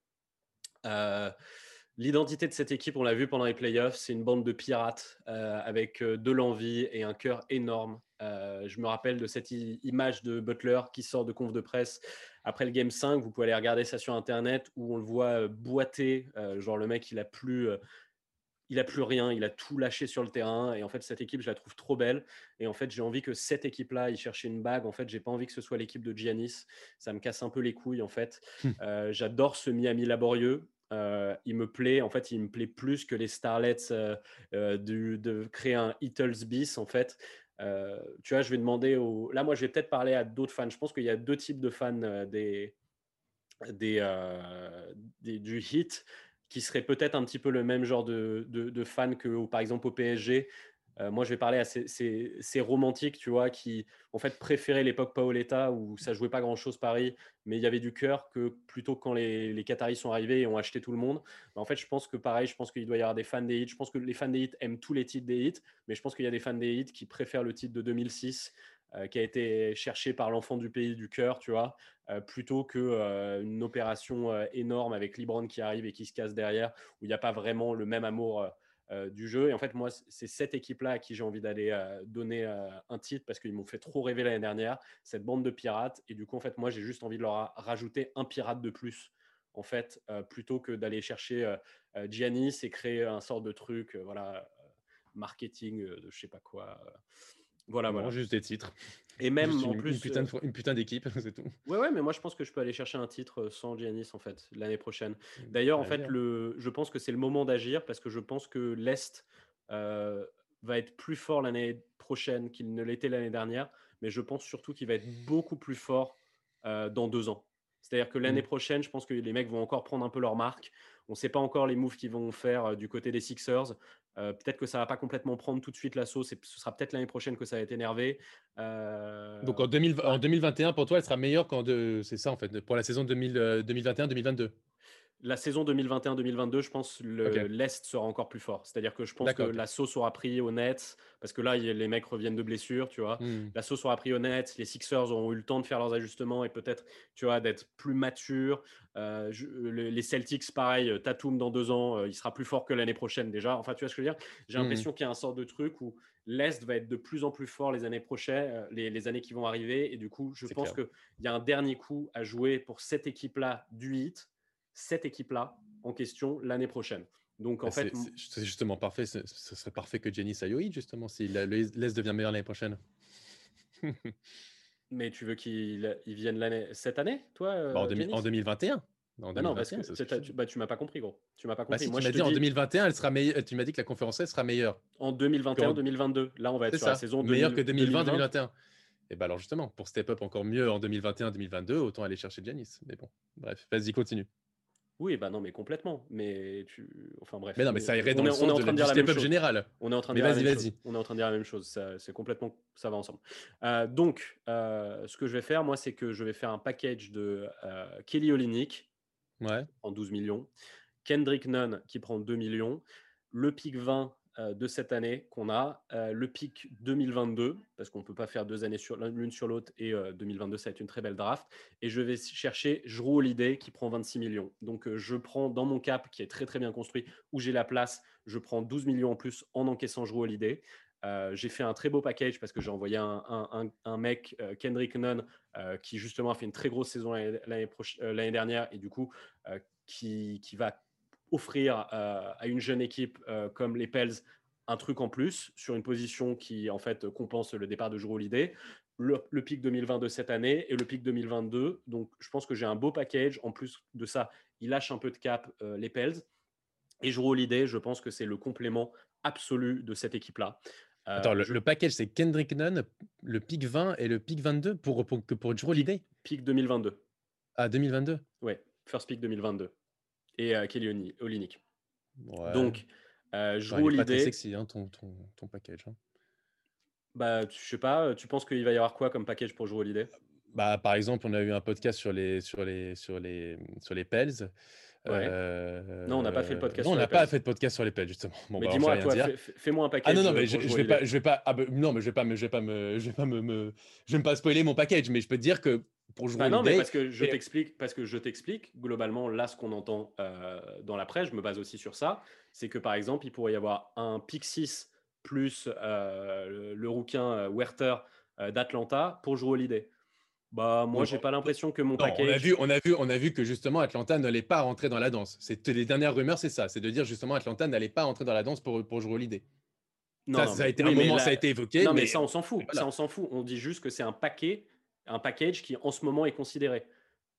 Euh, l'identité de cette équipe, on l'a vu pendant les playoffs, c'est une bande de pirates euh, avec euh, de l'envie et un cœur énorme. je me rappelle de cette image de Butler qui sort de conf de presse après le game 5. Vous pouvez aller regarder ça sur Internet où on le voit boiter. genre, le mec, il a plus il a plus rien, il a tout lâché sur le terrain. Et en fait, cette équipe, je la trouve trop belle. Et en fait, j'ai envie que cette équipe-là, il cherchait une bague. En fait, j'ai pas envie que ce soit l'équipe de Giannis. Ça me casse un peu les couilles, en fait. Euh, j'adore ce Miami laborieux. il me plaît, en fait, il me plaît plus que les Starlets de créer un Eatles bis, en fait. tu vois, je vais demander au. Là, moi, je vais peut-être parler à d'autres fans. Je pense qu'il y a deux types de fans des, des, du hit qui seraient peut-être un petit peu le même genre de, de, fans que, par exemple, au PSG. Euh, moi, je vais parler à ces, romantiques, tu vois, qui en fait préféraient l'époque Paoletta où ça jouait pas grand-chose Paris, mais il y avait du cœur que plutôt quand les, les Qataris sont arrivés et ont acheté tout le monde. Bah, en fait, je pense que pareil, je pense qu'il doit y avoir des fans des hits. Je pense que les fans des hits aiment tous les titres des hits, mais je pense qu'il y a des fans des hits qui préfèrent le titre de 2006 euh, qui a été cherché par l'enfant du pays du cœur, tu vois, euh, plutôt que une opération énorme avec Libran qui arrive et qui se casse derrière, où il n'y a pas vraiment le même amour euh, du jeu. Et en fait, moi, c'est cette équipe-là à qui j'ai envie d'aller euh, donner euh, un titre parce qu'ils m'ont fait trop rêver l'année dernière, cette bande de pirates. Et du coup, en fait, moi, j'ai juste envie de leur rajouter un pirate de plus, en fait, plutôt que d'aller chercher Giannis et créer un sort de truc, voilà, marketing de je sais pas quoi. Voilà, voilà. Juste des titres. Et même en plus. Une putain, une putain d'équipe, c'est tout. Ouais, ouais, mais moi je pense que je peux aller chercher un titre sans Giannis en fait, l'année prochaine. Mmh, D'ailleurs, en fait, le, je pense que c'est le moment d'agir parce que je pense que l'Est va être plus fort l'année prochaine qu'il ne l'était l'année dernière, mais je pense surtout qu'il va être beaucoup plus fort dans deux ans. C'est-à-dire que l'année mmh. prochaine, je pense que les mecs vont encore prendre un peu leur marque. On ne sait pas encore les moves qu'ils vont faire du côté des Sixers. Euh, peut-être que ça va pas complètement prendre tout de suite l'assaut. Ce sera peut-être l'année prochaine que ça va être énervé. Euh, Donc en, 2021, pour toi, elle sera meilleure qu'en c'est ça en fait pour la saison 2021-2022. La saison 2021-2022, je pense que l'Est sera encore plus fort. C'est-à-dire que je pense que la sauce aura pris au net, parce que là, les mecs reviennent de blessures, tu vois. Hmm. La sauce aura pris au net, les Sixers auront eu le temps de faire leurs ajustements et peut-être, tu vois, d'être plus matures. Euh, les Celtics, pareil, euh, Tatum dans deux ans, euh, il sera plus fort que l'année prochaine déjà. Enfin, tu vois ce que je veux dire? J'ai hmm. l'impression qu'il y a un sort de truc où l'Est va être de plus en plus fort les années prochaines, les, années qui vont arriver. Et du coup, je pense qu'il y a un dernier coup à jouer pour cette équipe-là du hit cette équipe-là en question l'année prochaine. Donc en bah, fait, c'est justement parfait. Ce serait parfait que Jenny Sayoï justement si l'Est devient meilleur l'année prochaine. Mais tu veux qu'il vienne l'année cette année, toi bah, en, 2021. En bah non, parce que tu, bah, tu m'as pas compris, gros. Tu m'as pas compris. Moi, tu m'as dit en 2021, elle sera meilleure. Tu m'as dit que la conférence elle sera meilleure. En 2021-2022. Là, on va être sur la saison meilleure que 2020-2021. Et bah alors justement, pour step up encore mieux en 2021-2022, autant aller chercher Janis. Mais bon, bref, vas-y, continue. Oui, bah non, mais complètement. Mais tu, enfin bref. Mais non, mais ça irait dans le sens de, général. On est en train de dire la même chose. On est en train de dire la même chose. C'est complètement, ça va ensemble. Euh, donc, euh, ce que je vais faire, moi, c'est que je vais faire un package de euh, Kelly Olynyk ouais. en 12 millions, Kendrick Nunn qui prend 2 millions, le pic 20 euh, de cette année qu'on a, euh, le pic 2022, parce qu'on ne peut pas faire deux années l'une sur l'autre, et 2022, euh, ça va être une très belle draft. Et je vais chercher Jrou Holiday qui prend 26 millions. Donc je prends dans mon cap, qui est très très bien construit, où j'ai la place, je prends 12 millions en plus en encaissant Jrou Holiday. j'ai fait un très beau package parce que j'ai envoyé un, mec, Kendrick Nunn, qui justement a fait une très grosse saison l'année dernière et du coup qui, va offrir euh, à une jeune équipe euh, comme les Pels un truc en plus sur une position qui en fait compense le départ de Jrue Holiday. Le, pic 2022 cette année et le pic 2022. Donc, je pense que j'ai un beau package. En plus de ça, il lâche un peu de cap euh, les Pels. Et Jrue Holiday, je pense que c'est le complément absolu de cette équipe-là. Attends, le, package, c'est Kendrick Nunn, le pic 20 et le pic 22 pour, pour, pour, Holiday Pic 2022. Ah, 2022 Ouais, first pick 2022 et euh, Kelly Olynyk. Donc, euh, je roule l'idée. C'est sexy hein, ton, ton, ton, package. Hein. Bah, je sais pas, tu penses qu'il va y avoir quoi comme package pour jouer l'idée bah, par exemple, on a eu un podcast sur les sur les sur les sur les Pels. Euh, non, on n'a pas fait le podcast. Non, on n'a pas fait de podcast sur les Pels justement. Bon, mais bah, dis-moi, toi, fais-moi un package. Ah non, non, mais je, je, vais pas, je vais pas. Ah, bah, non, mais je vais pas me, je vais pas me, je vais pas me, me, je vais pas spoiler mon package, mais je peux te dire que pour jouer. Bah non, mais parce que je t'explique, parce que je t'explique. Globalement, là, ce qu'on entend euh, dans la presse, je me base aussi sur ça, c'est que par exemple, il pourrait y avoir un pick 6 plus euh, le, rouquin euh, Werther d'Atlanta pour jouer l'idée. Bah, moi, j'ai pas l'impression que mon package. On a, vu, on, a vu, on a vu que justement Atlanta n'allait pas rentrer dans la danse. Les dernières rumeurs, c'est ça. C'est de dire justement Atlanta n'allait pas rentrer dans la danse pour, pour jouer l'idée. Non, ça, a été un moment, ça a été évoqué. Non, mais, ça, on s'en fout. Ça, on s'en fout. On dit juste que c'est un paquet un package qui en ce moment est considéré.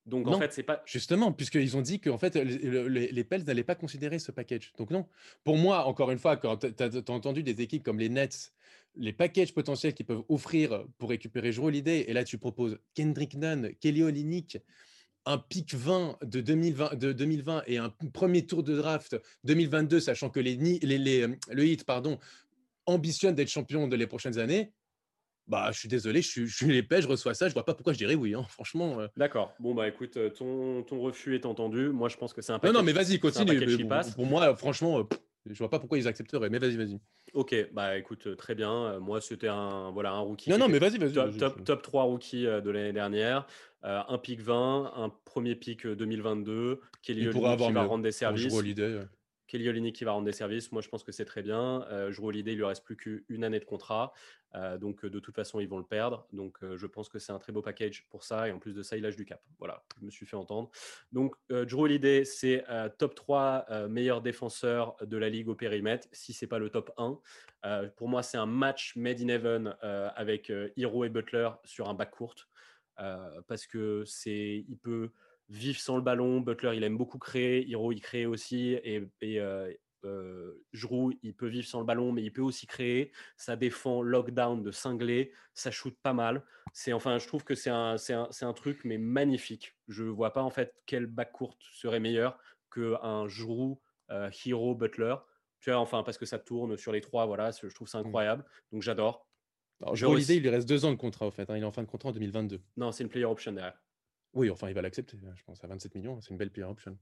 Donc en fait, c'est pas. Justement, puisqu'ils ont dit que fait, les, les Pels n'allaient pas considérer ce package. Donc non. Pour moi, encore une fois, quand tu as, entendu des équipes comme les Nets, les packages potentiels qu'ils peuvent offrir pour récupérer Joe Holiday, et là tu proposes Kendrick Nunn, Kelly Olynyk, un pic 20 de 2020, de 2020 et un premier tour de draft 2022, sachant que les, les, les le hit pardon, ambitionne d'être champion de les prochaines années, bah, je suis désolé, je suis, je suis je reçois ça, je vois pas pourquoi je dirais oui, hein, franchement. Euh. D'accord. Bon, bah écoute, euh, ton, ton refus est entendu. Moi, je pense que c'est un package. Non, non, mais vas-y, continue. pour moi, franchement, je euh, je vois pas pourquoi ils accepteraient, mais vas-y, vas-y. Ok, bah écoute, très bien. Moi, c'était un, voilà, un rookie. Non, non, mais vas-y, vas-y. Top, top, 3 rookie de l'année dernière. un pick 20, un premier pick 2022. Kelly Olynyk qui va rendre des services. Kelly Olynyk qui va rendre des services, moi je pense que c'est très bien. Euh, Drew Holiday, il lui reste plus qu'une année de contrat, euh, donc euh, de toute façon ils vont le perdre. Donc euh, je pense que c'est un très beau package pour ça et en plus de ça il lâche du cap. Voilà, je me suis fait entendre. Donc Drew Holiday c'est top 3 meilleur défenseur de la ligue au périmètre, si c'est pas le top 1. pour moi c'est un match made in heaven avec Hero et Butler sur un back court parce que c'est il peut vivre sans le ballon. Butler, il aime beaucoup créer. Hero, il crée aussi. Et, et euh, euh il peut vivre sans le ballon, mais il peut aussi créer. Ça défend lockdown de cinglé. Ça shoot pas mal. C'est enfin, je trouve que c'est un, un, un, truc, mais magnifique. Je vois pas en fait quel backcourt serait meilleur qu'un Jrou, euh, Hero, Butler. Tu vois, enfin, parce que ça tourne sur les trois. Voilà, je trouve ça mmh. incroyable. Donc j'adore. l'idée, il lui reste deux ans de contrat, en fait. Hein. Il est en fin de contrat en 2022. Non, c'est une player option derrière. Oui, enfin, il va l'accepter, je pense, à 27 millions. C'est une belle player option.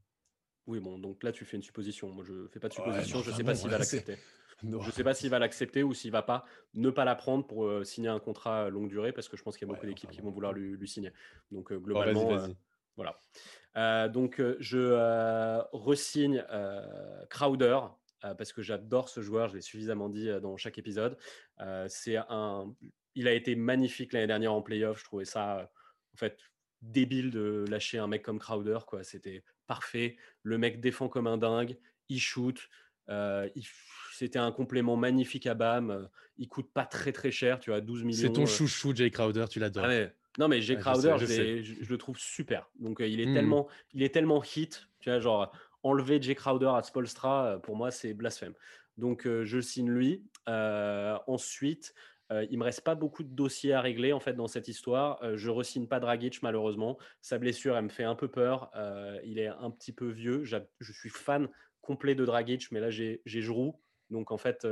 Oui, bon, donc là, tu fais une supposition. Moi, je fais pas de supposition. je ne sais pas s'il va l'accepter. Je ne sais pas s'il va l'accepter ou s'il va pas ne pas la prendre pour euh, signer un contrat longue durée parce que je pense qu'il y a beaucoup d'équipes qui vont vouloir lui, signer. Donc euh, globalement, euh, voilà. donc je resigne Crowder parce que j'adore ce joueur. Je l'ai suffisamment dit dans chaque épisode. c'est un, il a été magnifique l'année dernière en playoff. Je trouvais ça en fait débile de lâcher un mec comme Crowder. quoi. C'était parfait. Le mec défend comme un dingue. Il shoot. Euh, c'était un complément magnifique à Bam. Il coûte pas très très cher. Tu vois, 12 millions. C'est ton euh. chouchou, Jay Crowder. Tu l'adores. Ah non, mais Jay Crowder, je, le trouve super. Donc, euh, il, est mmh. tellement, il est tellement hit. Tu vois, genre, enlever Jay Crowder à Spolstra, pour moi, c'est blasphème. Donc, je signe lui. ensuite, euh, il me reste pas beaucoup de dossiers à régler en fait dans cette histoire. Euh, je resigne pas Dragic malheureusement. Sa blessure, elle me fait un peu peur. Euh, il est un petit peu vieux. Je suis fan complet de Dragic, mais là j'ai Giroud. Donc en fait,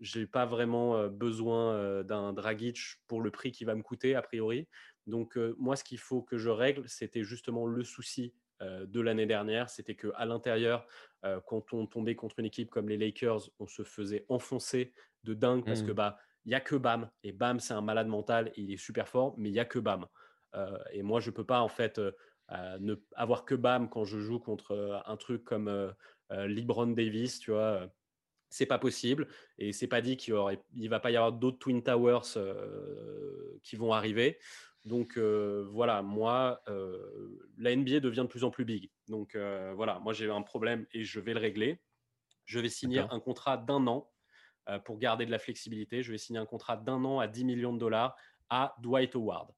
j'ai pas vraiment besoin d'un Dragic pour le prix qui va me coûter a priori. Donc moi, ce qu'il faut que je règle, c'était justement le souci de l'année dernière, c'était que à l'intérieur, quand on tombait contre une équipe comme les Lakers, on se faisait enfoncer de dingue parce que mmh. bah il n'y a que Bam. Et Bam, c'est un malade mental et il est super fort, mais il n'y a que Bam. Euh, et moi, je ne peux pas, en fait, euh, euh, ne avoir que Bam quand je joue contre un truc comme LeBron Davis, tu vois. c'est pas possible. Et c'est pas dit qu'il ne va pas y avoir d'autres Twin Towers qui vont arriver. Donc voilà, moi, la NBA devient de plus en plus big. Donc voilà, moi j'ai un problème et je vais le régler. Je vais signer un contrat d'un an euh, pour garder de la flexibilité. Je vais signer un contrat d'un an à 10 millions de dollars à Dwight Howard.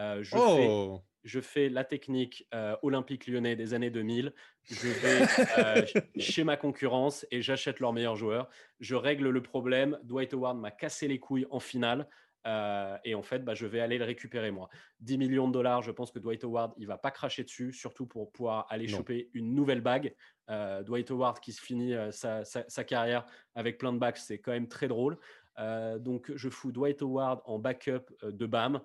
Euh, je, fais, oh! je, fais, la technique euh, olympique lyonnais des années 2000. Je vais chez ma concurrence et j'achète leurs meilleurs joueurs. Je règle le problème. Dwight Howard m'a cassé les couilles en finale. Et en fait, bah, je vais aller le récupérer moi. 10 millions de dollars, je pense que Dwight Howard, il va pas cracher dessus, surtout pour pouvoir aller choper une nouvelle bague. Euh, Dwight Howard qui se finit euh, sa, carrière avec plein de backs, c'est quand même très drôle. Euh, donc je fous Dwight Howard en backup de BAM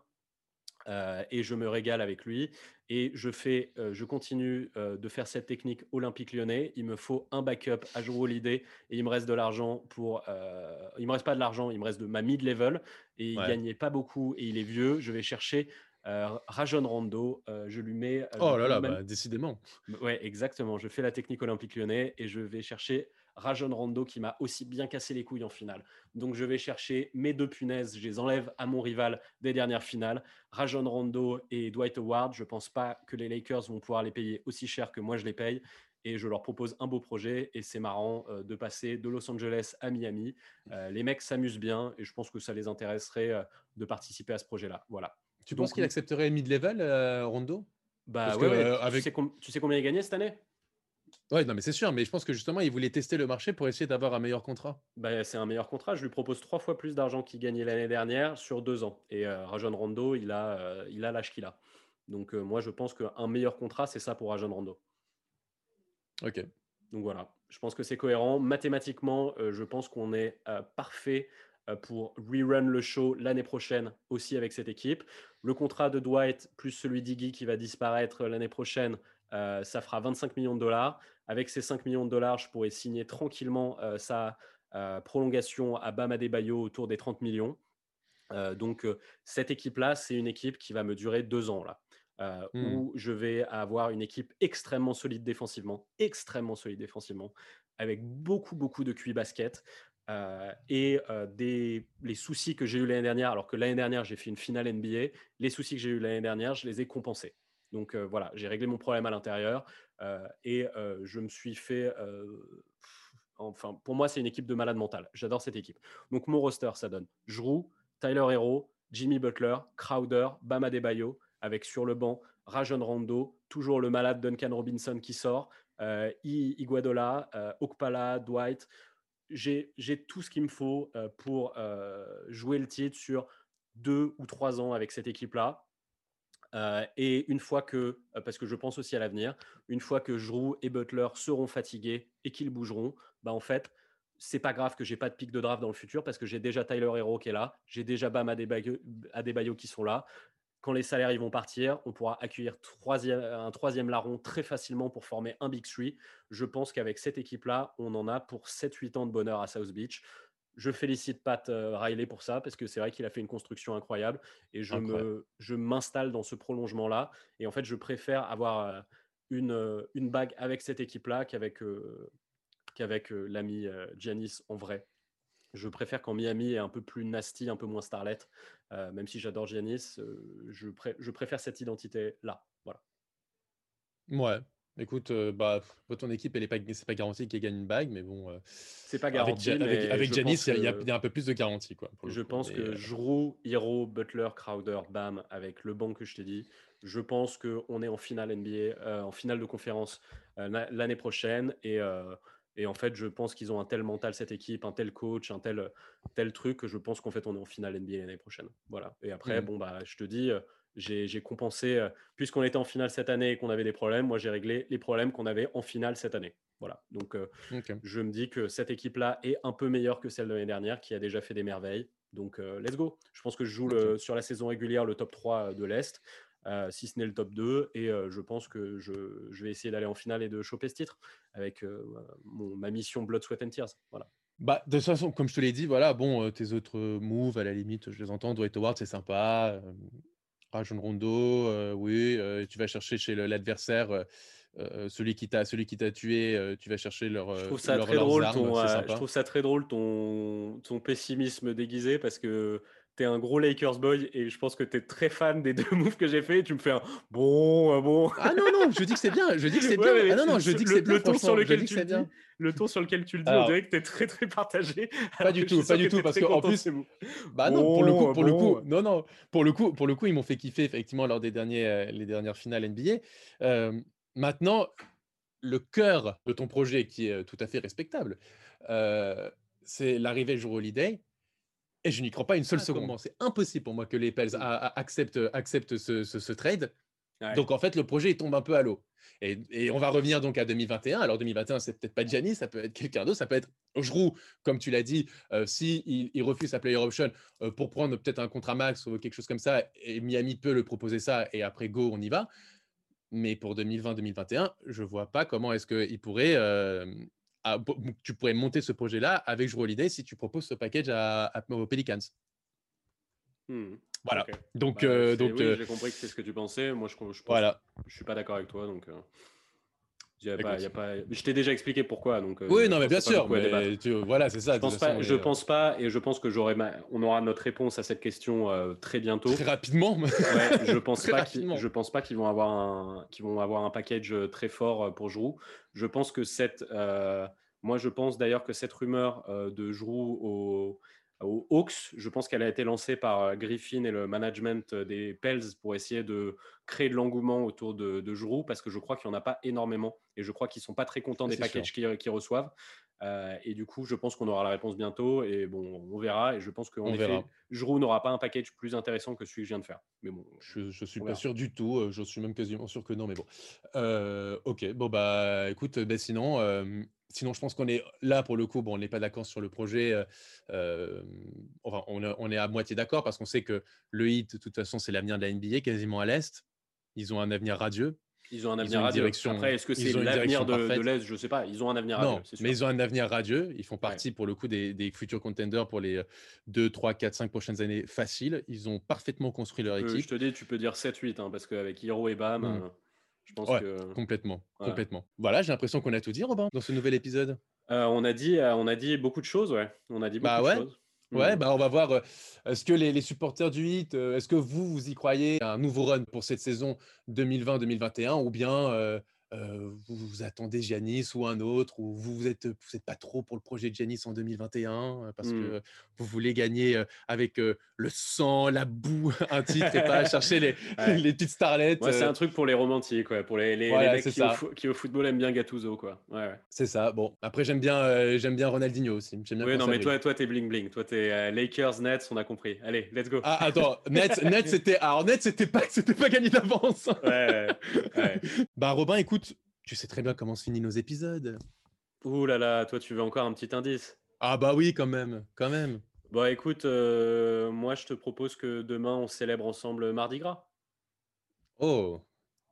et je me régale avec lui. Et je fais, je continue de faire cette technique olympique lyonnais. Il me faut un backup à jouer l'idée et il me reste de l'argent pour. il me reste pas de l'argent, il me reste de ma mid level et il gagnait pas beaucoup et il est vieux. Je vais chercher euh, Rajon Rondo, euh, je lui mets. Euh, oh là là, bah, décidément. Ouais, exactement. Je fais la technique olympique lyonnais et je vais chercher Rajon Rondo qui m'a aussi bien cassé les couilles en finale. Donc je vais chercher mes deux punaises, je les enlève à mon rival des dernières finales. Rajon Rondo et Dwight Howard, je pense pas que les Lakers vont pouvoir les payer aussi cher que moi je les paye. Et je leur propose un beau projet et c'est marrant de passer de Los Angeles à Miami. les mecs s'amusent bien et je pense que ça les intéresserait de participer à ce projet-là. Voilà. Tu penses qu'il accepterait mid-level, euh, Rondo? Bah ouais, avec... tu sais combien il gagnait cette année? Ouais, non, mais c'est sûr, mais je pense que justement, il voulait tester le marché pour essayer d'avoir un meilleur contrat. Bah, c'est un meilleur contrat. Je lui propose trois fois plus d'argent qu'il gagnait l'année dernière sur deux ans. Et euh, Rajon Rondo, il a euh, il a l'âge qu'il a. Donc, euh, moi, je pense qu'un meilleur contrat, c'est ça pour Rajon Rondo. Ok. Donc voilà, je pense que c'est cohérent. Mathématiquement, je pense qu'on est parfait pour rerun le show l'année prochaine aussi avec cette équipe. Le contrat de Dwight plus celui d'Iggy qui va disparaître l'année prochaine, ça fera 25 millions de dollars. Avec ces 5 millions de dollars, je pourrais signer tranquillement euh, sa euh, prolongation à Bam Adebayo autour des 30 millions. Euh, donc, cette équipe-là, c'est une équipe qui va me durer deux ans, là, mmh. où je vais avoir une équipe extrêmement solide défensivement, extrêmement solide défensivement, avec beaucoup, beaucoup de QI basket. Et des, les soucis que j'ai eu l'année dernière, alors que l'année dernière j'ai fait une finale NBA, les soucis que j'ai eu l'année dernière, je les ai compensés. Donc voilà, j'ai réglé mon problème à l'intérieur et je me suis fait. enfin, pour moi, c'est une équipe de malade mental. J'adore cette équipe. Donc mon roster, ça donne Jrou, Tyler Hero, Jimmy Butler, Crowder, Bama Debayo, avec sur le banc Rajon Rondo, toujours le malade Duncan Robinson qui sort, euh, Iguadola, Okpala, Dwight. J'ai tout ce qu'il me faut pour jouer le titre sur deux ou trois ans avec cette équipe-là. Euh, et une fois que, euh, parce que je pense aussi à l'avenir, une fois que Giroud et Butler seront fatigués et qu'ils bougeront, bah en fait, c'est pas grave que j'ai pas de pic de draft dans le futur parce que j'ai déjà Tyler Hero qui est là, j'ai déjà Bam Adebayo, qui sont là. Quand les salaires ils vont partir, on pourra accueillir un troisième larron très facilement pour former un Big Three. Je pense qu'avec cette équipe-là, on en a pour 7-8 ans de bonheur à South Beach. Je félicite Pat euh, Riley pour ça parce que c'est vrai qu'il a fait une construction incroyable et je, me, je m'installe dans ce prolongement-là. Et en fait, je préfère avoir euh, une, euh, une bague avec cette équipe-là qu'avec, qu'avec l'ami Giannis en vrai. Je préfère quand Miami est un peu plus nasty, un peu moins starlet, même si j'adore Giannis, je, je préfère cette identité-là. Voilà. Ouais, Écoute, euh, bah, ton équipe, elle est pas, c'est pas garanti qu'elle gagne une bague, mais bon. Euh, c'est pas garanti. Avec, Janice, il y, a un peu plus de garantie, quoi. je pense que euh... Hero, Butler, Crowder, Bam, avec le banc que je t'ai dit, je pense qu'on est en finale NBA, euh, en finale de conférence l'année prochaine, et, et en fait, je pense qu'ils ont un tel mental cette équipe, un tel coach, un tel tel truc que je pense qu'en fait, on est en finale NBA l'année prochaine. Voilà. Et après, mmh. bon bah, je te dis j'ai compensé, euh, puisqu'on était en finale cette année et qu'on avait des problèmes, moi j'ai réglé les problèmes qu'on avait en finale cette année. Voilà. Donc euh, je me dis que cette équipe-là est un peu meilleure que celle de l'année dernière, qui a déjà fait des merveilles. Donc euh, let's go. Je pense que je joue le, sur la saison régulière le top 3 de l'Est, si ce n'est le top 2. Et je pense que je, je vais essayer d'aller en finale et de choper ce titre avec mon, ma mission Blood, Sweat and Tears. Voilà. Bah, de toute façon, comme je te l'ai dit, voilà, bon, tes autres moves, à la limite, je les entends. Dwight Howard, c'est sympa. Rajon Rondo, euh, oui, euh, tu vas chercher chez l'adversaire euh, celui qui t'a celui qui t'a tué, tu vas chercher leur. Je trouve ça très drôle ton, je trouve ça très drôle ton, ton pessimisme déguisé parce que tu es un gros Lakers boy et je pense que tu es très fan des deux moves que j'ai fait et tu me fais un bon, bon. Ah non, non, je dis que c'est bien. Je dis que c'est bien. ah non, non, je dis que c'est bien. Le ton sur lequel tu le dis, le ton sur lequel tu le dis, on dirait que tu es très, très partagé. Pas du tout, pas du tout. Parce qu'en plus. Bah non, pour le coup, pour le coup, non, non, pour le coup, pour le coup, ils m'ont fait kiffer effectivement lors des derniers, euh, les dernières finales NBA. Euh, maintenant, le cœur de ton projet, qui est tout à fait respectable, euh, c'est l'arrivée jour holiday et je n'y crois pas une seule ah, seconde. C'est impossible pour moi que les Pels acceptent, acceptent ce, trade. Donc en fait, le projet il tombe un peu à l'eau. Et, on va revenir donc à 2021. Alors 2021, c'est peut-être pas Giannis, ça peut être quelqu'un d'autre, ça peut être Giroud, comme tu l'as dit, euh, si il, refuse sa player option euh, pour prendre peut-être un contrat max ou quelque chose comme ça, et Miami peut le proposer ça, et après go, on y va. Mais pour 2020-2021, je vois pas comment est-ce qu'il pourrait euh, tu pourrais monter ce projet-là avec Joe Holiday si tu proposes ce package à, aux Pelicans. Hmm. Voilà. Donc, bah, euh, donc oui, euh, j'ai compris que c'est ce que tu pensais. Moi, je, je, pense, voilà. je suis pas d'accord avec toi. Donc, euh, je t'ai déjà expliqué pourquoi. Donc, euh, oui, non, mais bien sûr. voilà, c'est ça. Je pense, pas, je pense pas, et je pense que j'aurai on aura notre réponse à cette question euh, très bientôt. Très rapidement. je pense pas. Je pense pas qu'ils vont avoir un, qu'ils vont avoir un package euh, très fort pour Jrou. Je pense que cette, moi, je pense d'ailleurs que cette rumeur de Jrou au aux Hawks. Je pense qu'elle a été lancée par Griffin et le management des Pels pour essayer de créer de l'engouement autour de, de Giroud parce que je crois qu'il n'y en a pas énormément et je crois qu'ils ne sont pas très contents des packages qu'ils reçoivent. Euh, et du coup, je pense qu'on aura la réponse bientôt. Et bon, on verra. Et je pense qu'en effet, Giroud n'aura pas un package plus intéressant que celui que je viens de faire. Mais bon, je, ne suis pas sûr du tout. Euh, je suis même quasiment sûr que non. Mais bon, euh, ok. Bon bah, écoute, ben sinon, sinon, je pense qu'on est là pour le coup. Bon, on n'est pas d'accord sur le projet. enfin, on, on, est à moitié d'accord parce qu'on sait que le hit, de toute façon, c'est l'avenir de la NBA, quasiment à l'est. Ils ont un avenir radieux. Ils ont un avenir radieux. Après, est-ce que c'est l'avenir de, de l'Est? Je ne sais pas. Ils ont un avenir radieux. mais ils ont un avenir radieux. Ils font partie, pour le coup, des, futurs contenders pour les 2, 3, 4, 5 prochaines années faciles. Ils ont parfaitement construit leur équipe. je te dis, tu peux dire 7, 8, hein, parce qu'avec Hiro et Bam, mmh. Euh, je pense que. Complètement. complètement. Voilà, j'ai l'impression qu'on a tout dit, Robin, dans ce nouvel épisode. Euh, on, a dit, euh, on a dit beaucoup de choses, ouais. On a dit bah beaucoup de choses. Ouais, mmh. bah on va voir. Est-ce que les, supporters du HIT, est-ce que vous, vous y croyez un nouveau run pour cette saison 2020-2021 ou bien euh, vous, vous attendez Giannis ou un autre, ou vous vous êtes, vous êtes pas trop pour le projet de Giannis en 2021 euh, parce mmh. que vous voulez gagner euh, avec le sang, la boue, un titre et pas chercher les, les petites starlettes. c'est un truc pour les romantiques, quoi, pour les, les, mecs qui au, football aiment bien Gattuso, quoi. C'est ça. Bon, après j'aime bien, j'aime bien Ronaldinho aussi. Bien oui, non, mais toi, toi, t'es bling bling. Toi, t'es Lakers, Nets, on a compris. Allez, let's go. Ah, attends, Nets, Nets, c'était, alors Nets, c'était pas, c'était pas gagné d'avance. ouais. bah Robin, écoute tu sais très bien comment se finissent nos épisodes. Ouh là là, toi tu veux encore un petit indice? Ah bah oui, quand même, quand même. Bon écoute, euh, moi je te propose que demain on célèbre ensemble Mardi Gras. Oh,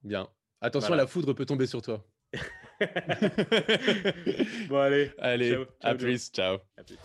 bien. Attention, la foudre peut tomber sur toi. bon allez. Allez, à plus, ciao. À plus.